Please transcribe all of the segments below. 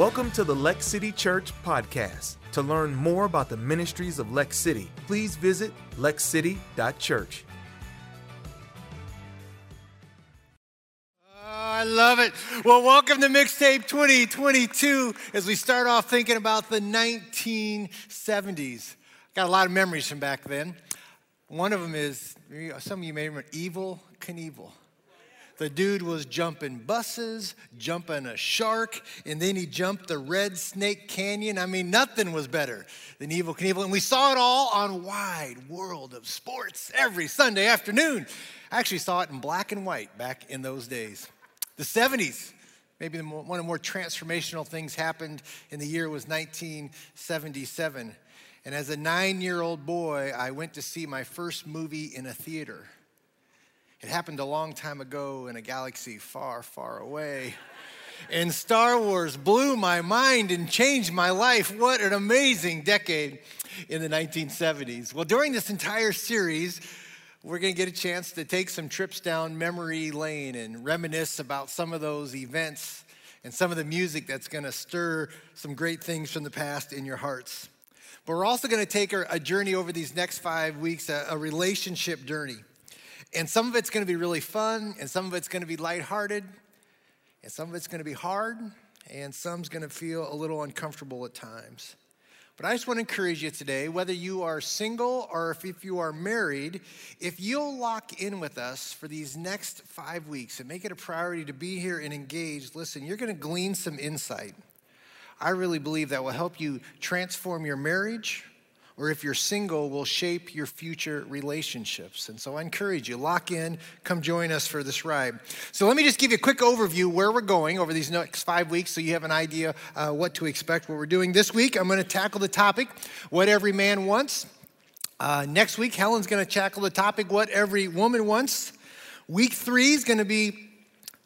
Welcome to the Lex City Church podcast. To learn more about the ministries of Lex City, please visit lexcity.church. Oh, I love it. Well, welcome to Mixtape 2022 as we start off thinking about the 1970s. Got a lot of memories from back then. One of them is some of you may remember Evel Knievel. The dude was jumping buses, jumping a shark, and then he jumped the Red Snake Canyon. I mean, nothing was better than Evel Knievel. And we saw it all on Wide World of Sports every Sunday afternoon. I actually saw it in black and white back in those days. The 70s, maybe one of the more transformational things happened in the year was 1977. And as a nine year old boy, I went to see my first movie in a theater. It happened a long time ago in a galaxy far, far away. And Star Wars blew my mind and changed my life. What an amazing decade in the 1970s. Well, during this entire series, we're going to get a chance to take some trips down memory lane and reminisce about some of those events and some of the music that's going to stir some great things from the past in your hearts. But we're also going to take a journey over these next five weeks, a, relationship journey. And some of it's going to be really fun, and some of it's going to be lighthearted, and some of it's going to be hard, and some's going to feel a little uncomfortable at times. But I just want to encourage you today, whether you are single or if, you are married, if you'll lock in with us for these next five weeks and make it a priority to be here and engage, listen, you're going to glean some insight. I really believe that will help you transform your marriage, or if you're single, will shape your future relationships. And so I encourage you, lock in, come join us for this ride. So let me just give you a quick overview where we're going over these next five weeks so you have an idea uh, what to expect, what we're doing. This week, I'm going to tackle the topic, What Every Man Wants. Uh, next week, Helen's going to tackle the topic, What Every Woman Wants. Week three is going to be,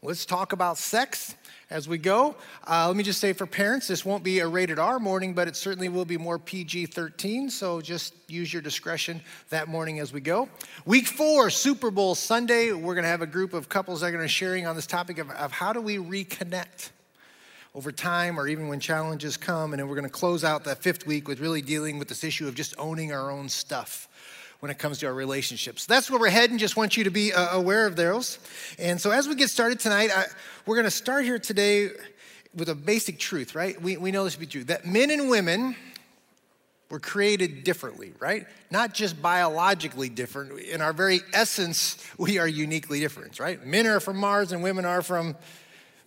Let's talk about sex as we go. Uh, let me just say for parents, this won't be a rated R morning, but it certainly will be more PG 13. So just use your discretion that morning as we go. Week four, Super Bowl Sunday, we're going to have a group of couples that are going to sharing on this topic of, of how do we reconnect over time or even when challenges come. And then we're going to close out that fifth week with really dealing with this issue of just owning our own stuff when it comes to our relationships. That's where we're heading. Just want you to be uh, aware of those. And so, as we get started tonight, I, we're going to start here today with a basic truth, right? We, we know this to be true that men and women were created differently, right? Not just biologically different. In our very essence, we are uniquely different, right? Men are from Mars and women are from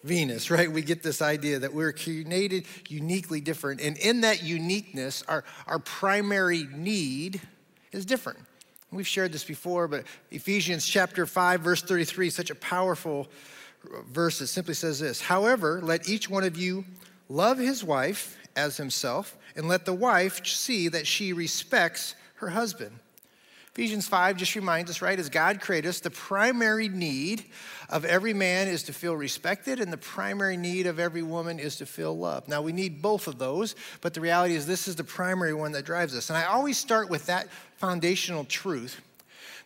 Venus, right? We get this idea that we're created uniquely different. And in that uniqueness, our, our primary need is different. We've shared this before, but Ephesians chapter 5, verse 33, such a powerful verse. It simply says this However, let each one of you love his wife as himself, and let the wife see that she respects her husband. Ephesians 5 just reminds us, right, as God created us, the primary need of every man is to feel respected, and the primary need of every woman is to feel loved. Now, we need both of those, but the reality is this is the primary one that drives us. And I always start with that foundational truth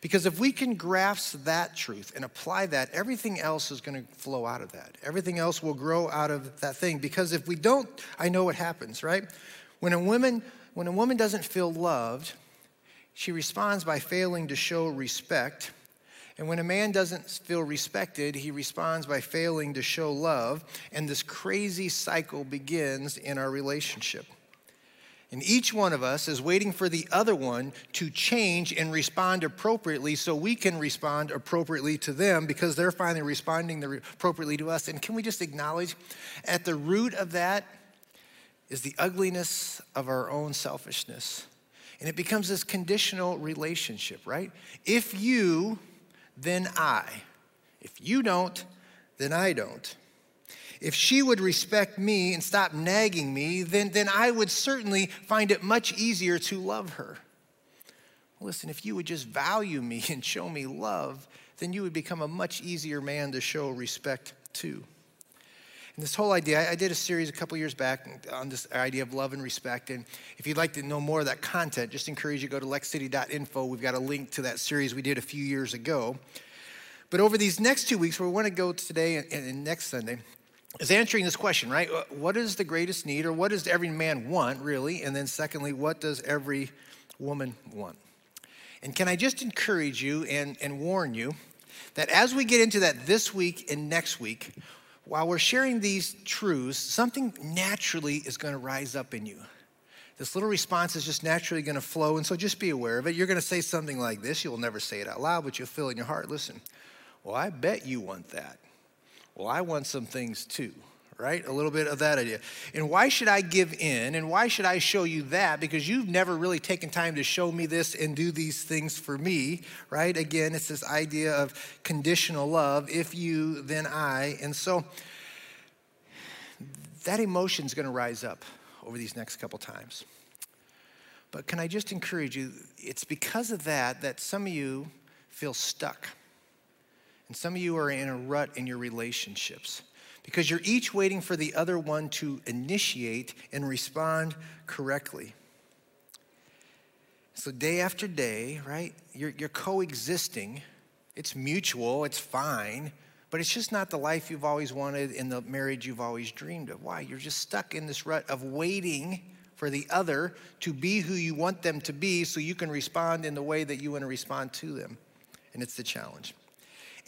because if we can grasp that truth and apply that, everything else is going to flow out of that. Everything else will grow out of that thing. Because if we don't, I know what happens, right? When a woman, when a woman doesn't feel loved, she responds by failing to show respect. And when a man doesn't feel respected, he responds by failing to show love. And this crazy cycle begins in our relationship. And each one of us is waiting for the other one to change and respond appropriately so we can respond appropriately to them because they're finally responding appropriately to us. And can we just acknowledge at the root of that is the ugliness of our own selfishness? And it becomes this conditional relationship, right? If you, then I. If you don't, then I don't. If she would respect me and stop nagging me, then, then I would certainly find it much easier to love her. Listen, if you would just value me and show me love, then you would become a much easier man to show respect to. And this whole idea, I did a series a couple years back on this idea of love and respect. And if you'd like to know more of that content, just encourage you to go to lexcity.info. We've got a link to that series we did a few years ago. But over these next two weeks, where we want to go today and, next Sunday, is answering this question, right? Uh, what is the greatest need, or what does every man want, really? And then, secondly, what does every woman want? And can I just encourage you and, and warn you that as we get into that this week and next week, while we're sharing these truths, something naturally is going to rise up in you. This little response is just naturally going to flow, and so just be aware of it. You're going to say something like this. You'll never say it out loud, but you'll feel in your heart. Listen, well, I bet you want that. Well, I want some things too right? A little bit of that idea. And why should I give in? And why should I show you that? Because you've never really taken time to show me this and do these things for me, right? Again, it's this idea of conditional love. If you, then I. And so that emotion is going to rise up over these next couple times. But can I just encourage you? It's because of that that some of you feel stuck. And some of you are in a rut in your relationships because you're each waiting for the other one to initiate and respond correctly. So, day after day, right, you're, you're coexisting. It's mutual, it's fine, but it's just not the life you've always wanted in the marriage you've always dreamed of. Why? You're just stuck in this rut of waiting for the other to be who you want them to be so you can respond in the way that you want to respond to them. And it's the challenge.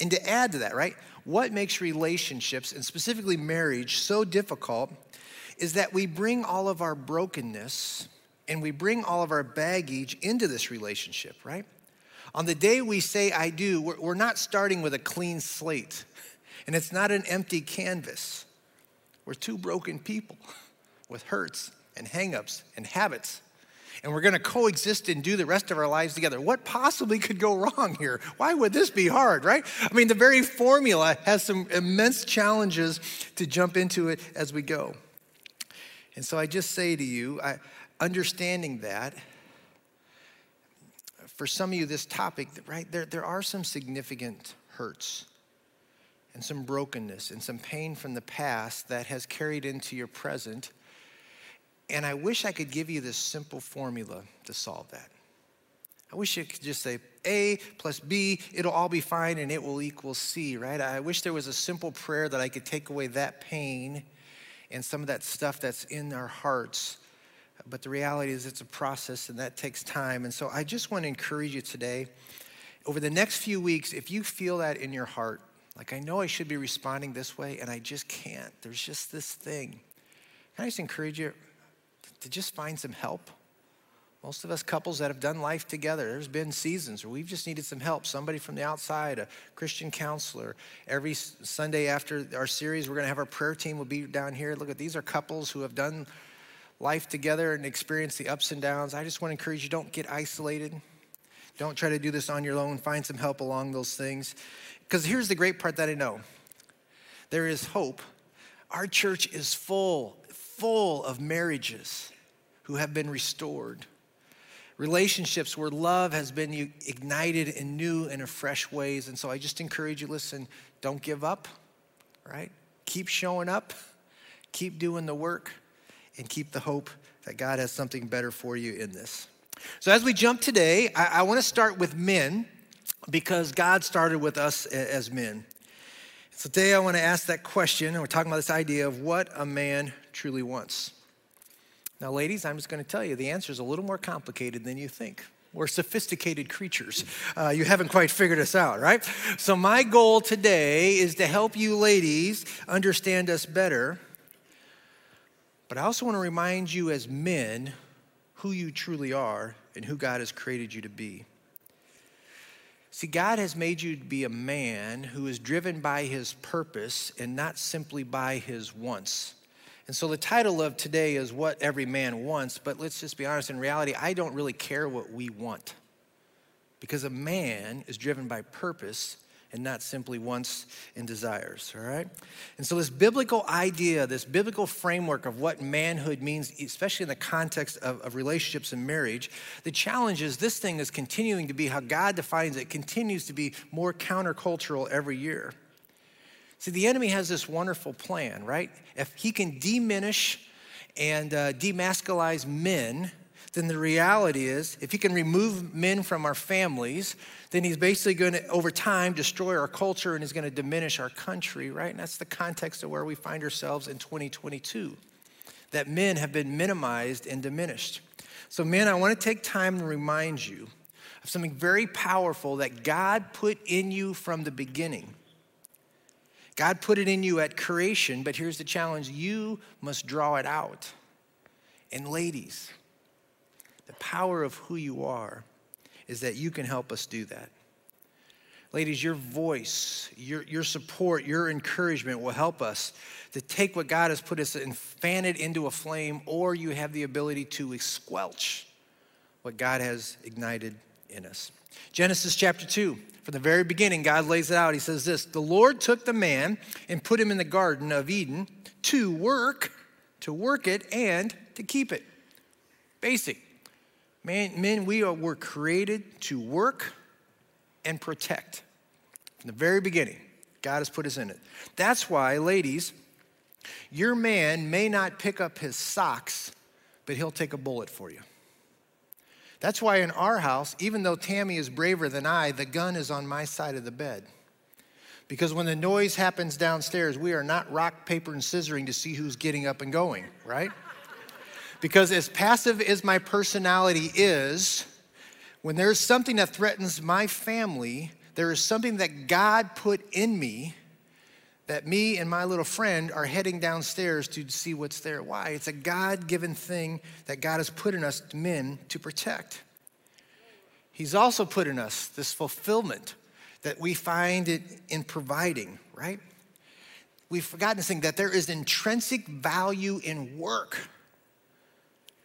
And to add to that, right, what makes relationships, and specifically marriage, so difficult is that we bring all of our brokenness and we bring all of our baggage into this relationship, right? On the day we say I do, we're not starting with a clean slate, and it's not an empty canvas. We're two broken people with hurts and hangups and habits and we're going to coexist and do the rest of our lives together. What possibly could go wrong here? Why would this be hard, right? I mean, the very formula has some immense challenges to jump into it as we go. And so I just say to you, I, understanding that, for some of you, this topic, right, there, there are some significant hurts and some brokenness and some pain from the past that has carried into your present and I wish I could give you this simple formula to solve that. I wish I could just say A plus B, it'll all be fine and it will equal C, right? I wish there was a simple prayer that I could take away that pain and some of that stuff that's in our hearts. But the reality is, it's a process and that takes time. And so I just want to encourage you today over the next few weeks, if you feel that in your heart, like I know I should be responding this way and I just can't, there's just this thing. Can I just encourage you? To just find some help. Most of us couples that have done life together, there's been seasons where we've just needed some help. Somebody from the outside, a Christian counselor. Every Sunday after our series, we're going to have our prayer team will be down here. Look at these are couples who have done life together and experienced the ups and downs. I just want to encourage you don't get isolated. Don't try to do this on your own. Find some help along those things. Because here's the great part that I know there is hope. Our church is full, full of marriages who have been restored. Relationships where love has been ignited in new and fresh ways. And so I just encourage you listen, don't give up, right? Keep showing up, keep doing the work, and keep the hope that God has something better for you in this. So as we jump today, I, I want to start with men because God started with us as men. So today I want to ask that question, and we're talking about this idea of what a man truly wants. Now, ladies, I'm just going to tell you the answer is a little more complicated than you think. We're sophisticated creatures. Uh, you haven't quite figured us out, right? So, my goal today is to help you ladies understand us better. But I also want to remind you, as men, who you truly are and who God has created you to be. See, God has made you to be a man who is driven by his purpose and not simply by his wants. And so the title of today is What Every Man Wants, but let's just be honest, in reality, I don't really care what we want. Because a man is driven by purpose and not simply wants and desires, all right? And so, this biblical idea, this biblical framework of what manhood means, especially in the context of, of, relationships and marriage, the challenge is this thing is continuing to be how God defines it, continues to be more countercultural every year. See, the enemy has this wonderful plan, right? If he can diminish and uh, demasculize men, then the reality is if he can remove men from our families, then he's basically going to, over time, destroy our culture and is going to diminish our country, right? And that's the context of where we find ourselves in 2022 that men have been minimized and diminished. So, men, I want to take time to remind you of something very powerful that God put in you from the beginning. God put it in you at creation, but here's the challenge you must draw it out. And, ladies, the power of who you are is that you can help us do that. Ladies, your voice, your, your support, your encouragement will help us to take what God has put us and fan it into a flame, or you have the ability to squelch what God has ignited in us. Genesis chapter 2, from the very beginning, God lays it out. He says this The Lord took the man and put him in the Garden of Eden to work, to work it, and to keep it. Basic. Man, men, we are, were created to work and protect. From the very beginning, God has put us in it. That's why, ladies, your man may not pick up his socks, but he'll take a bullet for you. That's why in our house, even though Tammy is braver than I, the gun is on my side of the bed. Because when the noise happens downstairs, we are not rock, paper, and scissoring to see who's getting up and going, right? Because as passive as my personality is, when there's something that threatens my family, there is something that God put in me that me and my little friend are heading downstairs to see what's there. Why? It's a God given thing that God has put in us men to protect. He's also put in us this fulfillment that we find it in providing, right? We've forgotten to think that there is intrinsic value in work.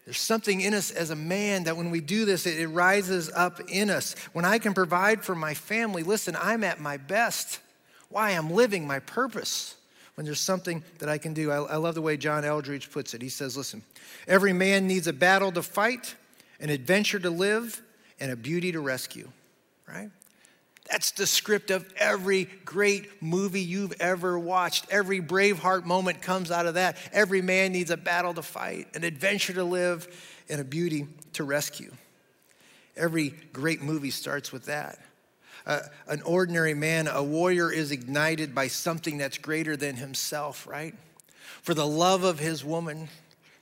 There's something in us as a man that when we do this, it, it rises up in us. When I can provide for my family, listen, I'm at my best why I'm living my purpose when there's something that I can do. I, I love the way John Eldredge puts it. He says, Listen, every man needs a battle to fight, an adventure to live, and a beauty to rescue, right? That's the script of every great movie you've ever watched. Every Braveheart moment comes out of that. Every man needs a battle to fight, an adventure to live, and a beauty to rescue. Every great movie starts with that an ordinary man, a warrior is ignited by something that's greater than himself, right? For the love of his woman,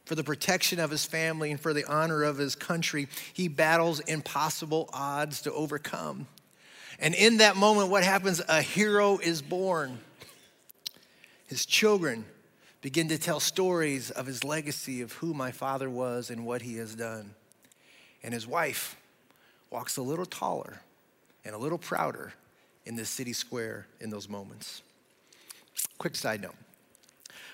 for the protection of his family, and for the honor of his country, he battles impossible odds to overcome. And in that moment, what happens? A hero is born. His children begin to tell stories of his legacy, of who my father was and what he has done. And his wife walks a little taller and a little prouder in the city square in those moments. Quick side note.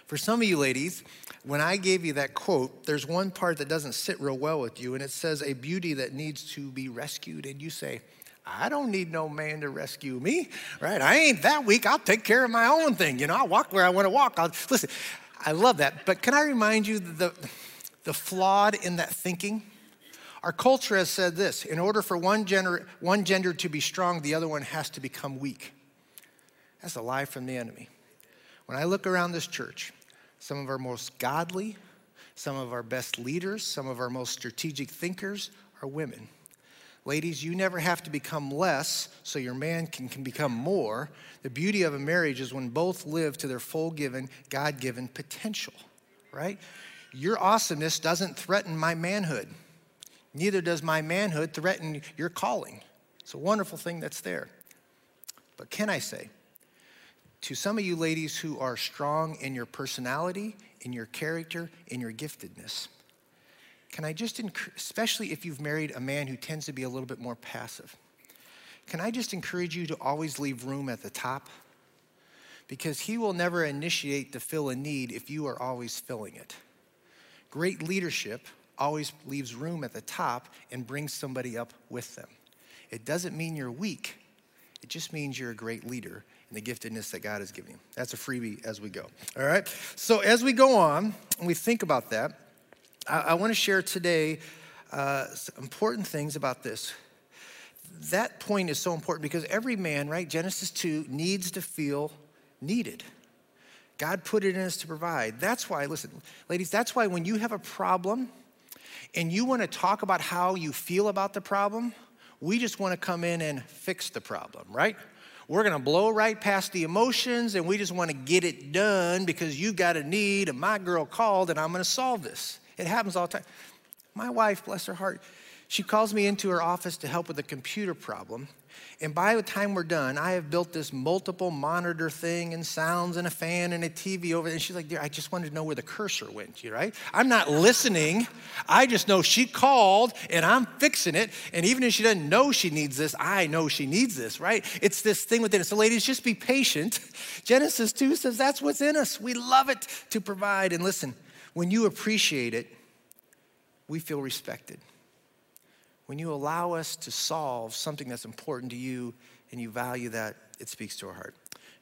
For some of you ladies, when I gave you that quote, there's one part that doesn't sit real well with you, and it says, A beauty that needs to be rescued. And you say, I don't need no man to rescue me, right? I ain't that weak. I'll take care of my own thing. You know, I'll walk where I want to walk. I'll, listen, I love that. But can I remind you the, the flawed in that thinking? Our culture has said this in order for one gender, one gender to be strong, the other one has to become weak. That's a lie from the enemy. When I look around this church, some of our most godly, some of our best leaders, some of our most strategic thinkers are women. Ladies, you never have to become less so your man can, can become more. The beauty of a marriage is when both live to their full given, God given potential, right? Your awesomeness doesn't threaten my manhood. Neither does my manhood threaten your calling. It's a wonderful thing that's there. But can I say, to some of you ladies who are strong in your personality, in your character, in your giftedness, can I just, especially if you've married a man who tends to be a little bit more passive, can I just encourage you to always leave room at the top? Because he will never initiate to fill a need if you are always filling it. Great leadership always leaves room at the top and brings somebody up with them. It doesn't mean you're weak, it just means you're a great leader in the giftedness that God has given you. That's a freebie as we go. All right? So, as we go on and we think about that, I, I want to share today uh, important things about this. That point is so important because every man, right, Genesis 2, needs to feel needed. God put it in us to provide. That's why, listen, ladies, that's why when you have a problem, and you want to talk about how you feel about the problem, we just want to come in and fix the problem, right? We're going to blow right past the emotions and we just want to get it done because you got a need and my girl called and I'm going to solve this. It happens all the time. My wife, bless her heart, she calls me into her office to help with a computer problem. And by the time we're done, I have built this multiple monitor thing and sounds and a fan and a TV over there. And she's like, Dear, I just wanted to know where the cursor went, you right? I'm not listening. I just know she called and I'm fixing it. And even if she doesn't know she needs this, I know she needs this, right? It's this thing within us. So, ladies, just be patient. Genesis 2 says that's what's in us. We love it to provide. And listen, when you appreciate it, we feel respected when you allow us to solve something that's important to you and you value that, it speaks to our heart.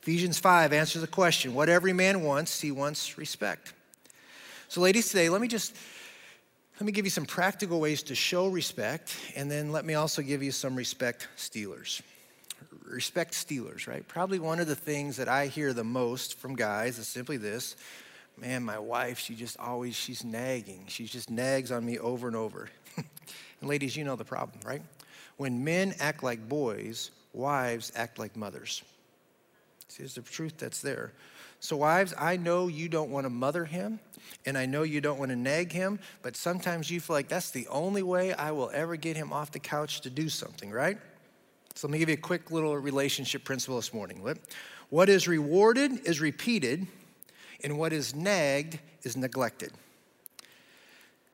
Ephesians 5 answers the question what every man wants, he wants respect. So, ladies, today, let me just let me give you some practical ways to show respect, and then let me also give you some respect stealers. Respect stealers, right? Probably one of the things that I hear the most from guys is simply this man, my wife, she just always, she's nagging. She just nags on me over and over. And ladies, you know the problem, right? When men act like boys, wives act like mothers. See, there's the truth that's there. So, wives, I know you don't want to mother him, and I know you don't want to nag him, but sometimes you feel like that's the only way I will ever get him off the couch to do something, right? So, let me give you a quick little relationship principle this morning. What is rewarded is repeated, and what is nagged is neglected.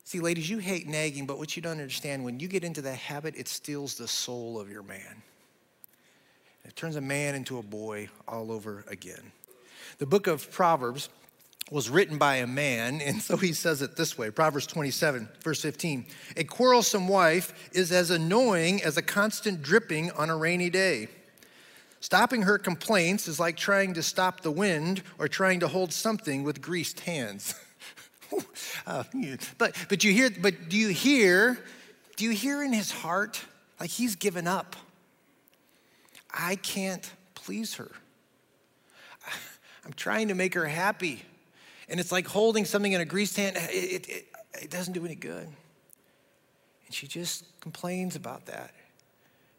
See, ladies, you hate nagging, but what you don't understand, when you get into that habit, it steals the soul of your man. It turns a man into a boy all over again. The book of Proverbs was written by a man, and so he says it this way Proverbs 27, verse 15. A quarrelsome wife is as annoying as a constant dripping on a rainy day. Stopping her complaints is like trying to stop the wind or trying to hold something with greased hands. uh, but but you hear but do you hear do you hear in his heart like he's given up? I can't please her. I'm trying to make her happy. And it's like holding something in a greased hand. It, it, it, it doesn't do any good. And she just complains about that.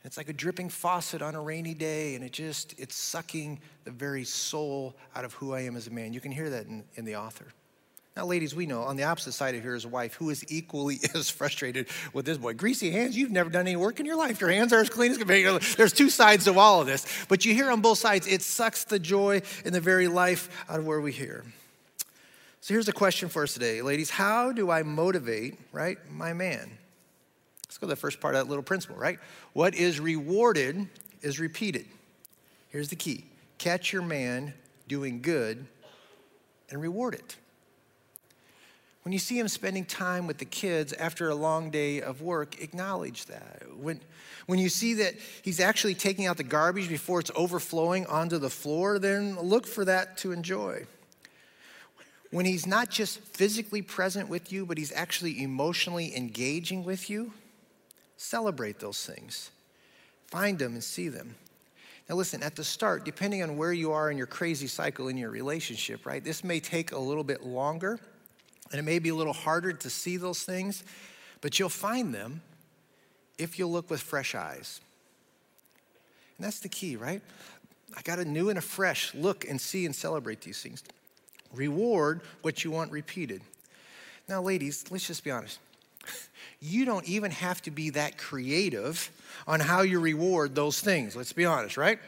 It's like a dripping faucet on a rainy day, and it just, it's sucking the very soul out of who I am as a man. You can hear that in, in the author. Now, ladies, we know on the opposite side of here is a wife who is equally as frustrated with this boy. Greasy hands, you've never done any work in your life. Your hands are as clean as can be. There's two sides to all of this. But you hear on both sides, it sucks the joy in the very life out of where we hear. So here's a question for us today, ladies. How do I motivate, right, my man? Let's go to the first part of that little principle, right? What is rewarded is repeated. Here's the key catch your man doing good and reward it. When you see him spending time with the kids after a long day of work, acknowledge that. When, when you see that he's actually taking out the garbage before it's overflowing onto the floor, then look for that to enjoy. When he's not just physically present with you, but he's actually emotionally engaging with you, celebrate those things. Find them and see them. Now, listen, at the start, depending on where you are in your crazy cycle in your relationship, right, this may take a little bit longer and it may be a little harder to see those things, but you'll find them if you look with fresh eyes. And that's the key, right? I got a new and a fresh look and see and celebrate these things. Reward what you want repeated. Now, ladies, let's just be honest. You don't even have to be that creative on how you reward those things. Let's be honest, right?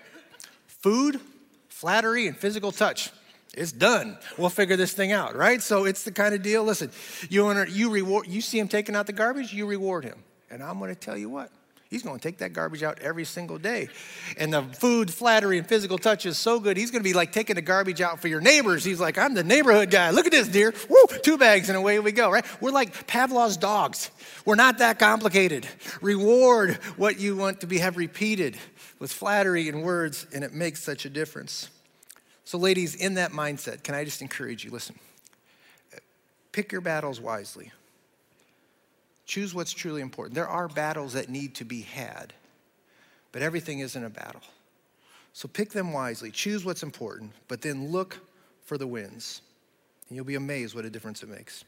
Food, flattery, and physical touch. It's done. We'll figure this thing out, right? So it's the kind of deal. Listen, you to, you reward. You see him taking out the garbage, you reward him. And I'm going to tell you what. He's going to take that garbage out every single day. And the food, flattery, and physical touch is so good. He's going to be like taking the garbage out for your neighbors. He's like, I'm the neighborhood guy. Look at this, dear. Woo, two bags, and away we go, right? We're like Pavlov's dogs. We're not that complicated. Reward what you want to be have repeated with flattery and words, and it makes such a difference. So, ladies, in that mindset, can I just encourage you? Listen, pick your battles wisely. Choose what's truly important. There are battles that need to be had, but everything isn't a battle. So pick them wisely. Choose what's important, but then look for the wins. And you'll be amazed what a difference it makes.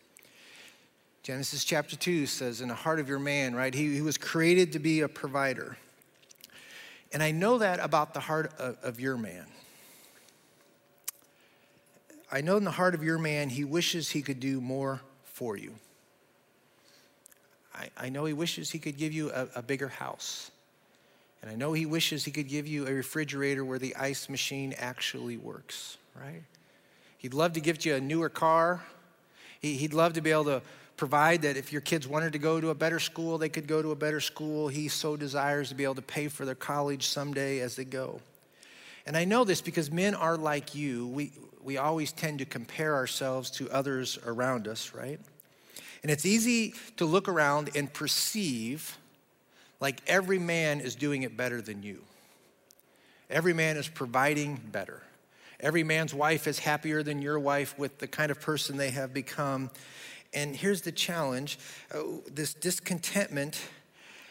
Genesis chapter 2 says, In the heart of your man, right? He, he was created to be a provider. And I know that about the heart of, of your man. I know in the heart of your man, he wishes he could do more for you. I, I know he wishes he could give you a, a bigger house. And I know he wishes he could give you a refrigerator where the ice machine actually works, right? He'd love to give you a newer car. He, he'd love to be able to provide that if your kids wanted to go to a better school, they could go to a better school. He so desires to be able to pay for their college someday as they go. And I know this because men are like you. We, we always tend to compare ourselves to others around us, right? And it's easy to look around and perceive like every man is doing it better than you. Every man is providing better. Every man's wife is happier than your wife with the kind of person they have become. And here's the challenge uh, this discontentment,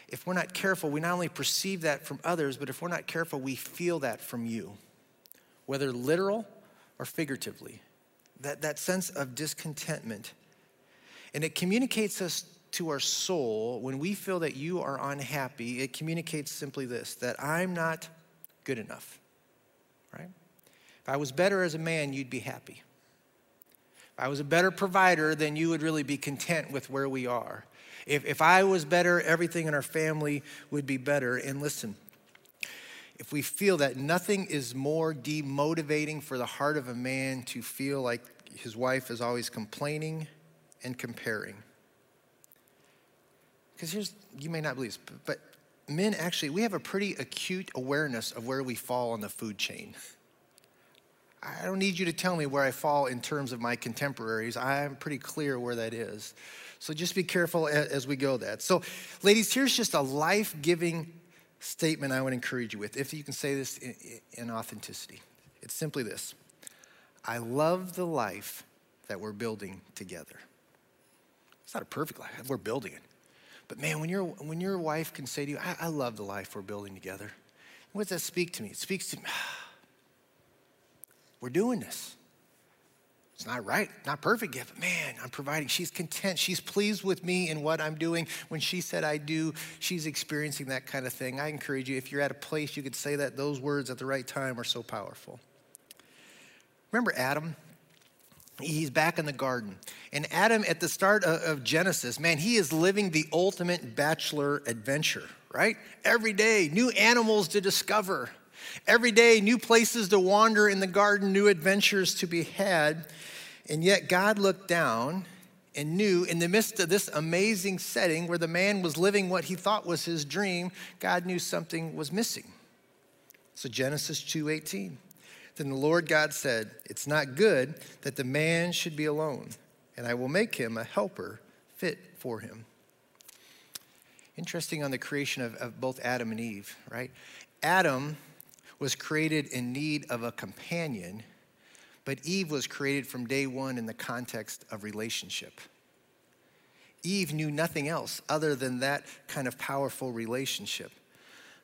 if we're not careful, we not only perceive that from others, but if we're not careful, we feel that from you, whether literal or figuratively. That, that sense of discontentment. And it communicates us to our soul when we feel that you are unhappy. It communicates simply this that I'm not good enough, right? If I was better as a man, you'd be happy. If I was a better provider, then you would really be content with where we are. If, if I was better, everything in our family would be better. And listen, if we feel that nothing is more demotivating for the heart of a man to feel like his wife is always complaining and comparing. Because here's, you may not believe this, but men actually, we have a pretty acute awareness of where we fall on the food chain. I don't need you to tell me where I fall in terms of my contemporaries. I'm pretty clear where that is. So just be careful as we go that. So, ladies, here's just a life giving statement I would encourage you with, if you can say this in, in authenticity. It's simply this I love the life that we're building together. It's not a perfect life, we're building it. But man, when, you when your wife can say to you, I, I love the life we're building together, what does that speak to me? It speaks to me, we're doing this. It's not right, not perfect yet, but man, I'm providing. She's content. She's pleased with me and what I'm doing. When she said I do, she's experiencing that kind of thing. I encourage you, if you're at a place you could say that, those words at the right time are so powerful. Remember Adam? He's back in the garden. And Adam, at the start of Genesis, man, he is living the ultimate bachelor adventure, right? Every day, new animals to discover. Every day, new places to wander in the garden, new adventures to be had. And yet, God looked down and knew in the midst of this amazing setting where the man was living what he thought was his dream, God knew something was missing. So Genesis 2:18. Then the Lord God said, "It's not good that the man should be alone, and I will make him a helper fit for him." Interesting on the creation of, of both Adam and Eve, right? Adam was created in need of a companion but Eve was created from day one in the context of relationship. Eve knew nothing else other than that kind of powerful relationship.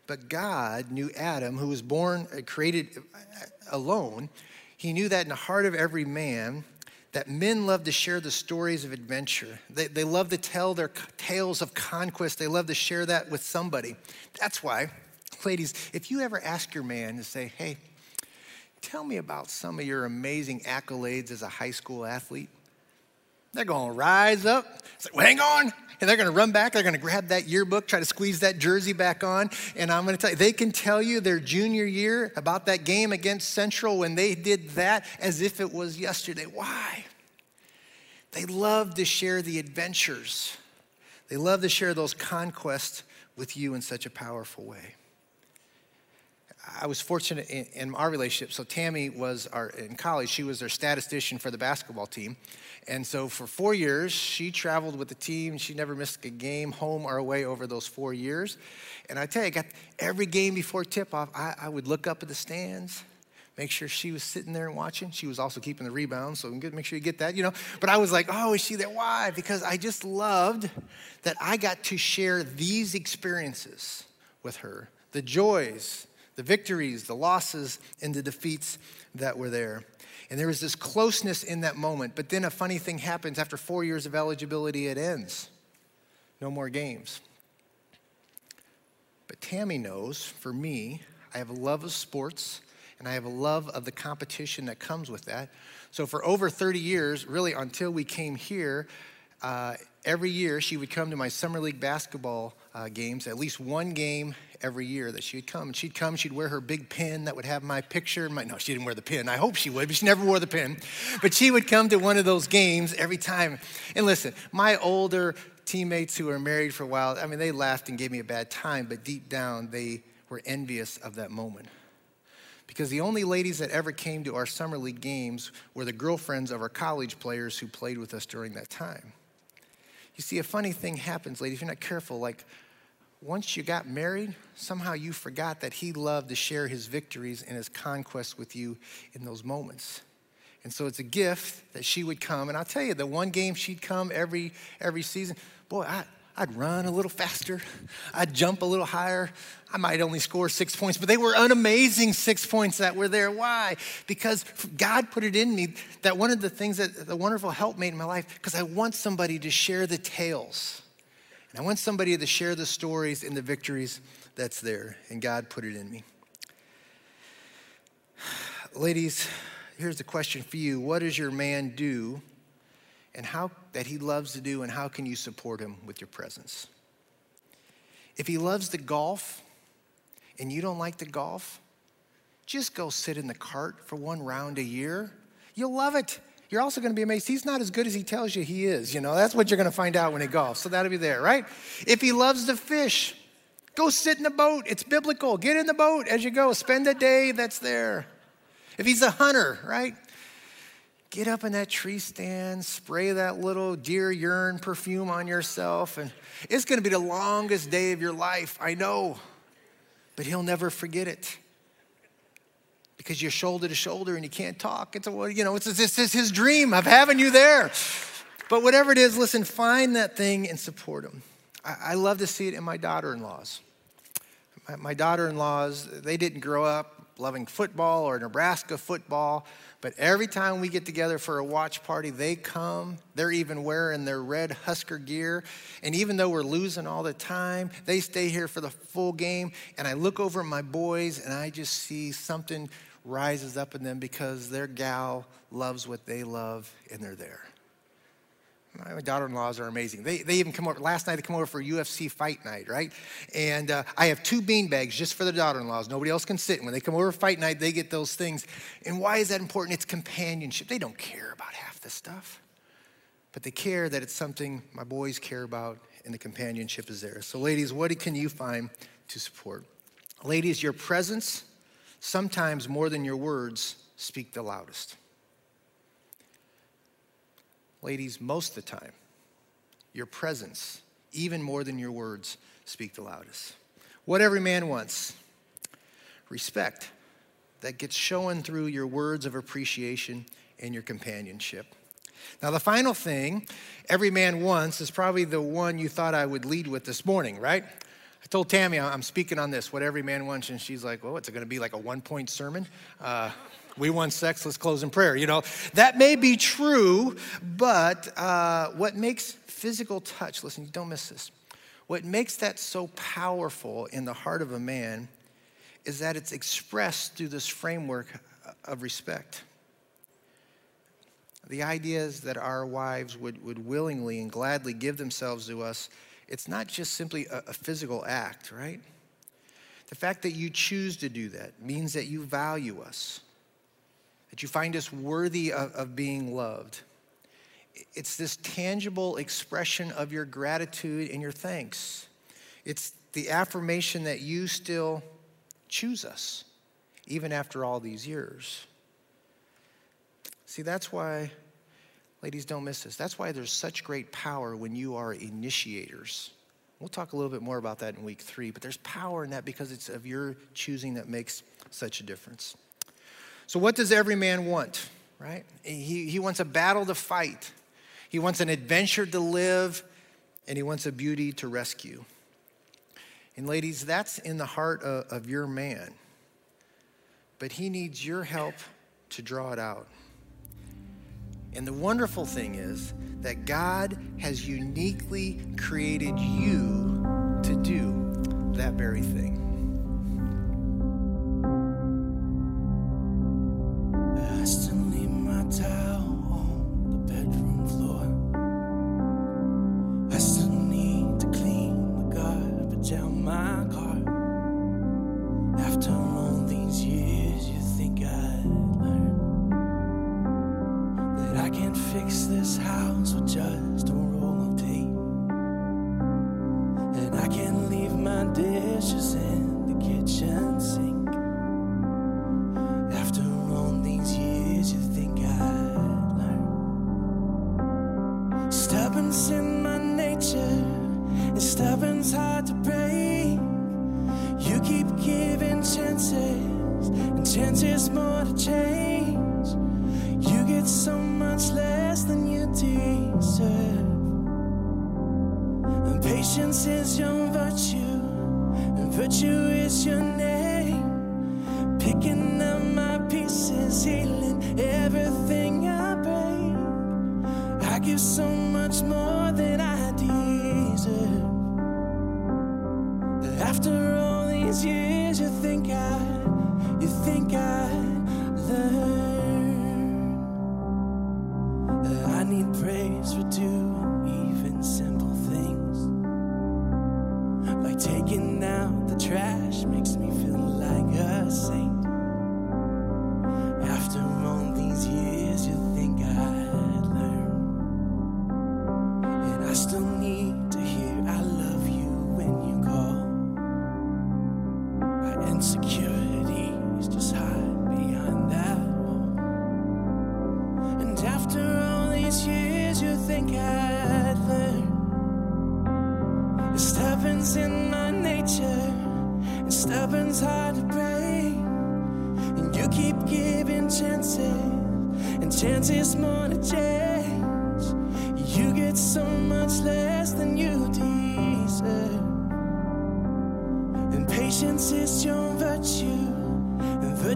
But God knew Adam, who was born, uh, created uh, alone. He knew that in the heart of every man, that men love to share the stories of adventure. They, they love to tell their tales of conquest. They love to share that with somebody. That's why, ladies, if you ever ask your man to say, hey, Tell me about some of your amazing accolades as a high school athlete. They're going to rise up, say, well, hang on, and they're going to run back. They're going to grab that yearbook, try to squeeze that jersey back on. And I'm going to tell you, they can tell you their junior year about that game against Central when they did that as if it was yesterday. Why? They love to share the adventures, they love to share those conquests with you in such a powerful way. I was fortunate in, in, our relationship. So Tammy was our in college. She was their statistician for the basketball team, and so for four years she traveled with the team. She never missed a game, home or away, over those four years. And I tell you, I got every game before tip off. I, I would look up at the stands, make sure she was sitting there and watching. She was also keeping the rebounds, so make sure you get that, you know. But I was like, oh, is she there? Why? Because I just loved that I got to share these experiences with her, the joys the victories, the losses, and the defeats that were there. And there was this closeness in that moment. But then a funny thing happens after four years of eligibility, it ends. No more games. But Tammy knows, for me, I have a love of sports and I have a love of the competition that comes with that. So for over 30 years, really until we came here, uh, every year she would come to my summer league basketball uh, games, at least one game every year that she'd come. And she'd come, she'd wear her big pin that would have my picture. My, no, she didn't wear the pin. I hope she would, but she never wore the pin. But she would come to one of those games every time. And listen, my older teammates who were married for a while, I mean, they laughed and gave me a bad time, but deep down, they were envious of that moment. Because the only ladies that ever came to our summer league games were the girlfriends of our college players who played with us during that time. You see, a funny thing happens, ladies, if you're not careful. Like, once you got married, somehow you forgot that he loved to share his victories and his conquests with you in those moments. And so it's a gift that she would come. And I'll tell you, the one game she'd come every every season, boy, I, I'd run a little faster. I'd jump a little higher. I might only score six points, but they were an amazing six points that were there. Why? Because God put it in me that one of the things that the wonderful help made in my life, because I want somebody to share the tales. I want somebody to share the stories and the victories that's there. And God put it in me. Ladies, here's the question for you What does your man do and how that he loves to do and how can you support him with your presence if he loves the golf and you don't like the golf just go sit in the cart for one round a year you'll love it you're also going to be amazed. He's not as good as he tells you he is you know? That's what you're going to find out when he golfs. So that'll be there right? If he loves to fish go sit in the boat. It's biblical. Get in the boat as you go. Spend a day that's there. If he's a hunter right? Get up in that tree stand, spray that little deer urine perfume on yourself, and it's gonna be the longest day of your life, I know, but he'll never forget it. Because you're shoulder to shoulder and you can't talk. It's a, you know, it's, this is his dream of having you there. But whatever it is, listen, find that thing and support him. I, I love to see it in my daughter in laws. My, my daughter in laws, they didn't grow up loving football or Nebraska football. But every time we get together for a watch party, they come. They're even wearing their red Husker gear. And even though we're losing all the time, they stay here for the full game. And I look over at my boys and I just see something rises up in them because their gal loves what they love and they're there. My daughter-in-laws are amazing. They, they even come over, last night they come over for UFC fight night, right? And uh, I have two bean bags just for the daughter-in-laws. Nobody else can sit. And when they come over for fight night, they get those things. And why is that important? It's companionship. They don't care about half the stuff. But they care that it's something my boys care about and the companionship is there. So ladies, what can you find to support? Ladies, your presence, sometimes more than your words, speak the loudest. Ladies, most of the time, your presence, even more than your words, speak the loudest. What every man wants respect that gets shown through your words of appreciation and your companionship. Now, the final thing every man wants is probably the one you thought I would lead with this morning, right? I told Tammy I'm speaking on this, what every man wants, and she's like, well, what's it going to be like a one point sermon? Uh, we want sex, let's close in prayer. You know, that may be true, but uh, what makes physical touch, listen, don't miss this. What makes that so powerful in the heart of a man is that it's expressed through this framework of respect. The idea is that our wives would, would willingly and gladly give themselves to us. It's not just simply a, a physical act, right? The fact that you choose to do that means that you value us that you find us worthy of, of being loved. It's this tangible expression of your gratitude and your thanks. It's the affirmation that you still choose us, even after all these years. See, that's why, ladies, don't miss this. That's why there's such great power when you are initiators. We'll talk a little bit more about that in week three, but there's power in that because it's of your choosing that makes such a difference. So, what does every man want, right? He, he wants a battle to fight, he wants an adventure to live, and he wants a beauty to rescue. And, ladies, that's in the heart of, of your man. but he needs your help to draw it out. And the wonderful thing is that God has uniquely created you to do that very thing. Dishes in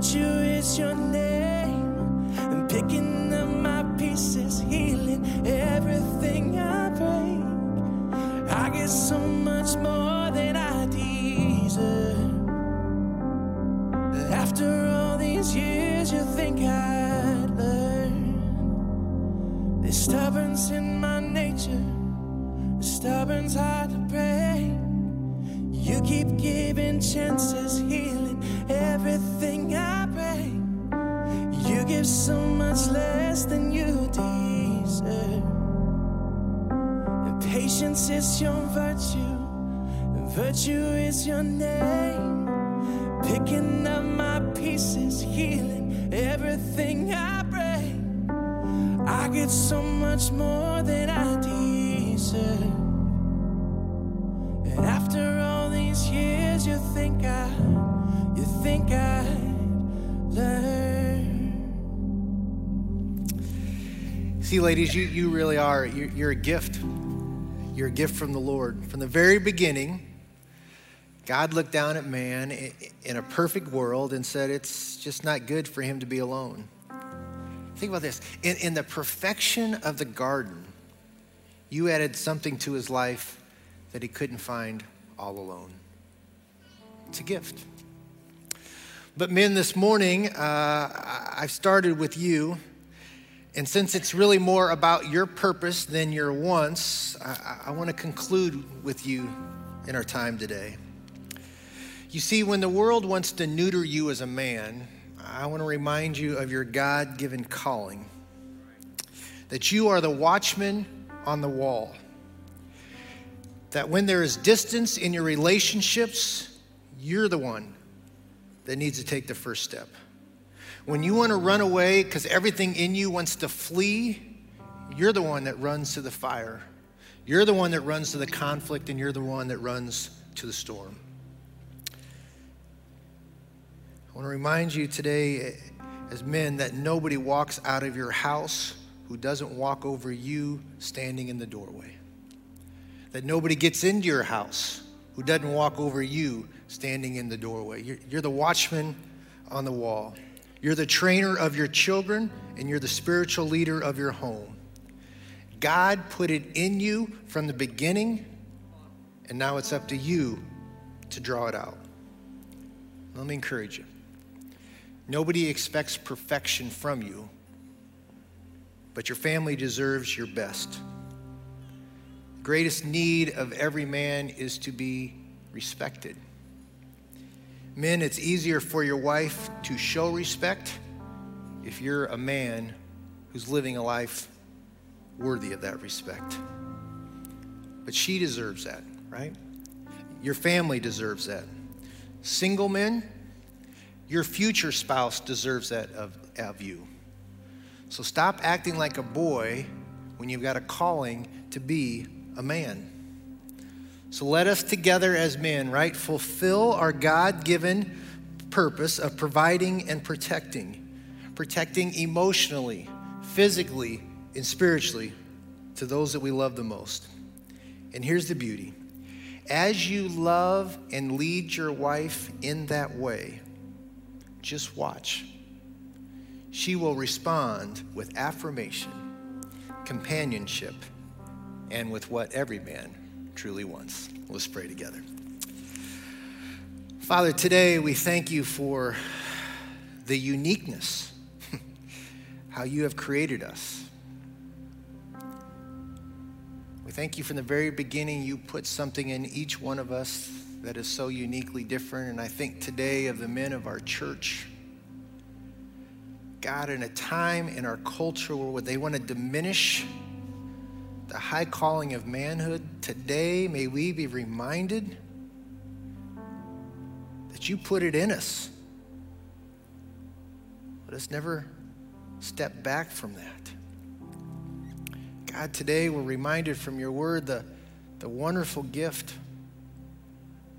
virtue is your name. Patience is your virtue, virtue is your name. Picking up my pieces, healing everything I break. I get so much more than I deserve. And after all these years, you think I, you think I learn. See, ladies, you, you really are. You're, you're a gift. You're a gift from the Lord. From the very beginning, God looked down at man in a perfect world and said, It's just not good for him to be alone. Think about this in, in the perfection of the garden, you added something to his life that he couldn't find all alone. It's a gift. But, men, this morning, uh, I've started with you. And since it's really more about your purpose than your wants, I, I want to conclude with you in our time today. You see, when the world wants to neuter you as a man, I want to remind you of your God given calling that you are the watchman on the wall. That when there is distance in your relationships, you're the one that needs to take the first step. When you want to run away because everything in you wants to flee, you're the one that runs to the fire. You're the one that runs to the conflict, and you're the one that runs to the storm. I want to remind you today, eh, as men, that nobody walks out of your house who doesn't walk over you standing in the doorway. That nobody gets into your house who doesn't walk over you standing in the doorway. You're, you're the watchman on the wall. You're the trainer of your children, and you're the spiritual leader of your home. God put it in you from the beginning, and now it's up to you to draw it out. Let me encourage you. Nobody expects perfection from you, but your family deserves your best. The greatest need of every man is to be respected. Men, it's easier for your wife to show respect if you're a man who's living a life worthy of that respect. But she deserves that, right? Your family deserves that. Single men, your future spouse deserves that of, of you. So stop acting like a boy when you've got a calling to be a man. So let us together as men, right, fulfill our God given purpose of providing and protecting, protecting emotionally, physically, and spiritually to those that we love the most. And here's the beauty as you love and lead your wife in that way, just watch. She will respond with affirmation, companionship, and with what every man truly wants. Let's pray together. Father, today we thank you for the uniqueness, how you have created us. We thank you from the very beginning, you put something in each one of us that is so uniquely different. And I think today of the men of our church. God, in a time in our culture where they want to diminish the high calling of manhood, today may we be reminded that you put it in us. Let us never step back from that. God, today we're reminded from your word the, the wonderful gift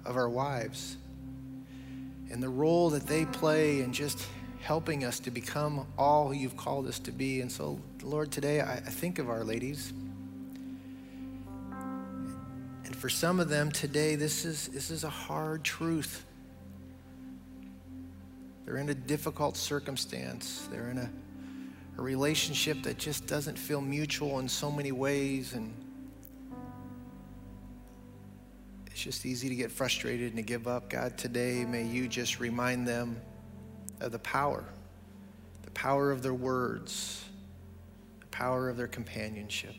of our wives and the role that they play in just helping us to become all you've called us to be. And so, Lord, today I, I think of our ladies. For some of them today, this is, this is a hard truth. They're in a difficult circumstance. They're in a a relationship that just doesn't feel mutual in so many ways and it's just easy to get frustrated and to give up. God, today may you just remind them of the power, the power of their words, the power of their companionship.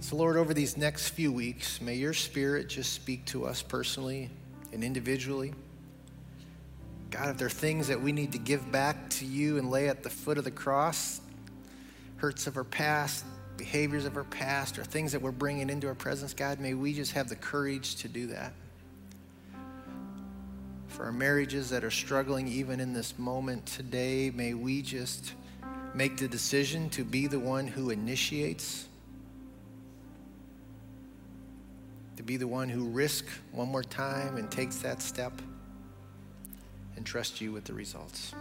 So, Lord, over these next few weeks, may your spirit just speak to us personally and individually. God, if there are things that we need to give back to you and lay at the foot of the cross, hurts of our past, behaviors of our past, or things that we're bringing into our presence, God, may we just have the courage to do that. For our marriages that are struggling even in this moment today, may we just make the decision to be the one who initiates, to be the one who risks one more time and takes that step and trust you with the results.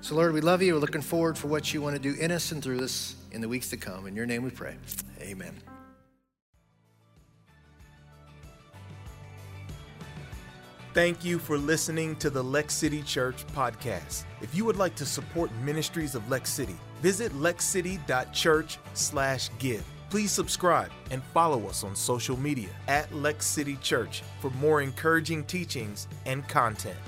So, Lord, we love you. We're looking forward for what you want to do in us and through us in the weeks to come. In your name we pray. Amen. Thank you for listening to the Lex City Church podcast. If you would like to support ministries of Lex City, visit lexcity.church/give. Please subscribe and follow us on social media at Lex City Church for more encouraging teachings and content.